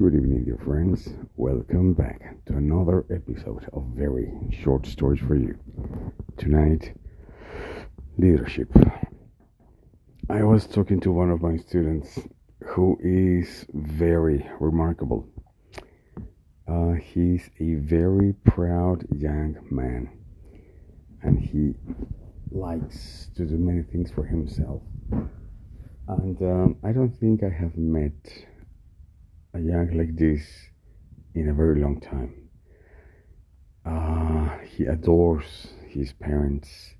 Good evening, dear friends. Welcome back to another episode of very short stories for you. Tonight, leadership. I was talking to one of my students who is very remarkable. Uh, he's a very proud young man and he likes to do many things for himself. And um, I don't think I have met a young like this in a very long time. Uh, he adores his parents.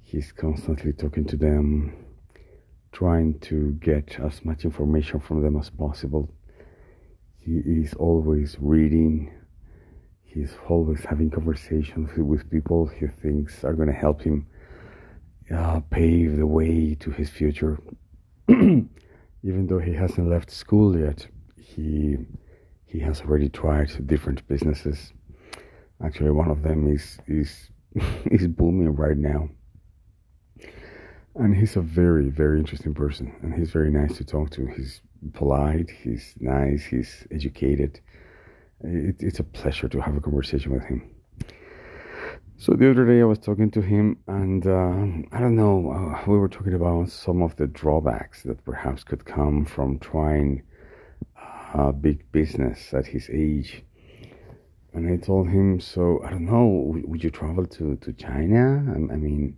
He's constantly talking to them, trying to get as much information from them as possible. He is always reading. He's always having conversations with people he thinks are going to help him uh, pave the way to his future. Even though he hasn't left school yet, he he has already tried different businesses. Actually, one of them is is is booming right now, and he's a very very interesting person, and he's very nice to talk to. He's polite, he's nice, he's educated. It, it's a pleasure to have a conversation with him. So the other day I was talking to him, and uh, I don't know, uh, we were talking about some of the drawbacks that perhaps could come from trying a big business at his age. And I told him, so I don't know, would you travel to, to China? I, I mean,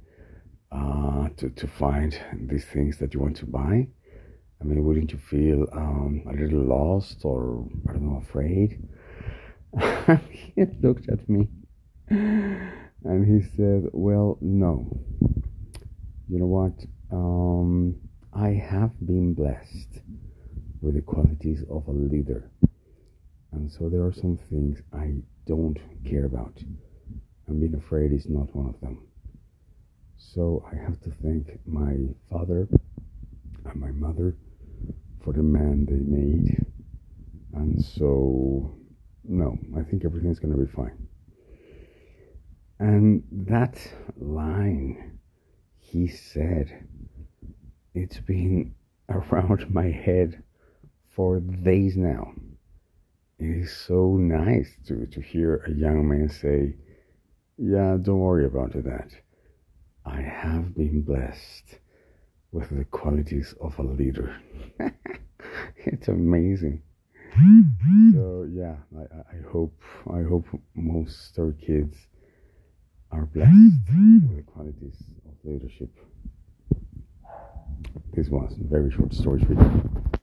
uh, to, to find these things that you want to buy? I mean, wouldn't you feel um, a little lost or, I don't know, afraid? he looked at me and he said, Well, no. You know what? Um, I have been blessed with the qualities of a leader. And so there are some things I don't care about. And being afraid is not one of them. So I have to thank my father and my mother for the man they made. And so, no, I think everything's going to be fine. And that line he said, it's been around my head for days now. It is so nice to, to hear a young man say, Yeah, don't worry about that. I have been blessed with the qualities of a leader. it's amazing. So yeah, I, I hope I hope most our kids are blessed with the qualities of leadership. This was a very short story for you.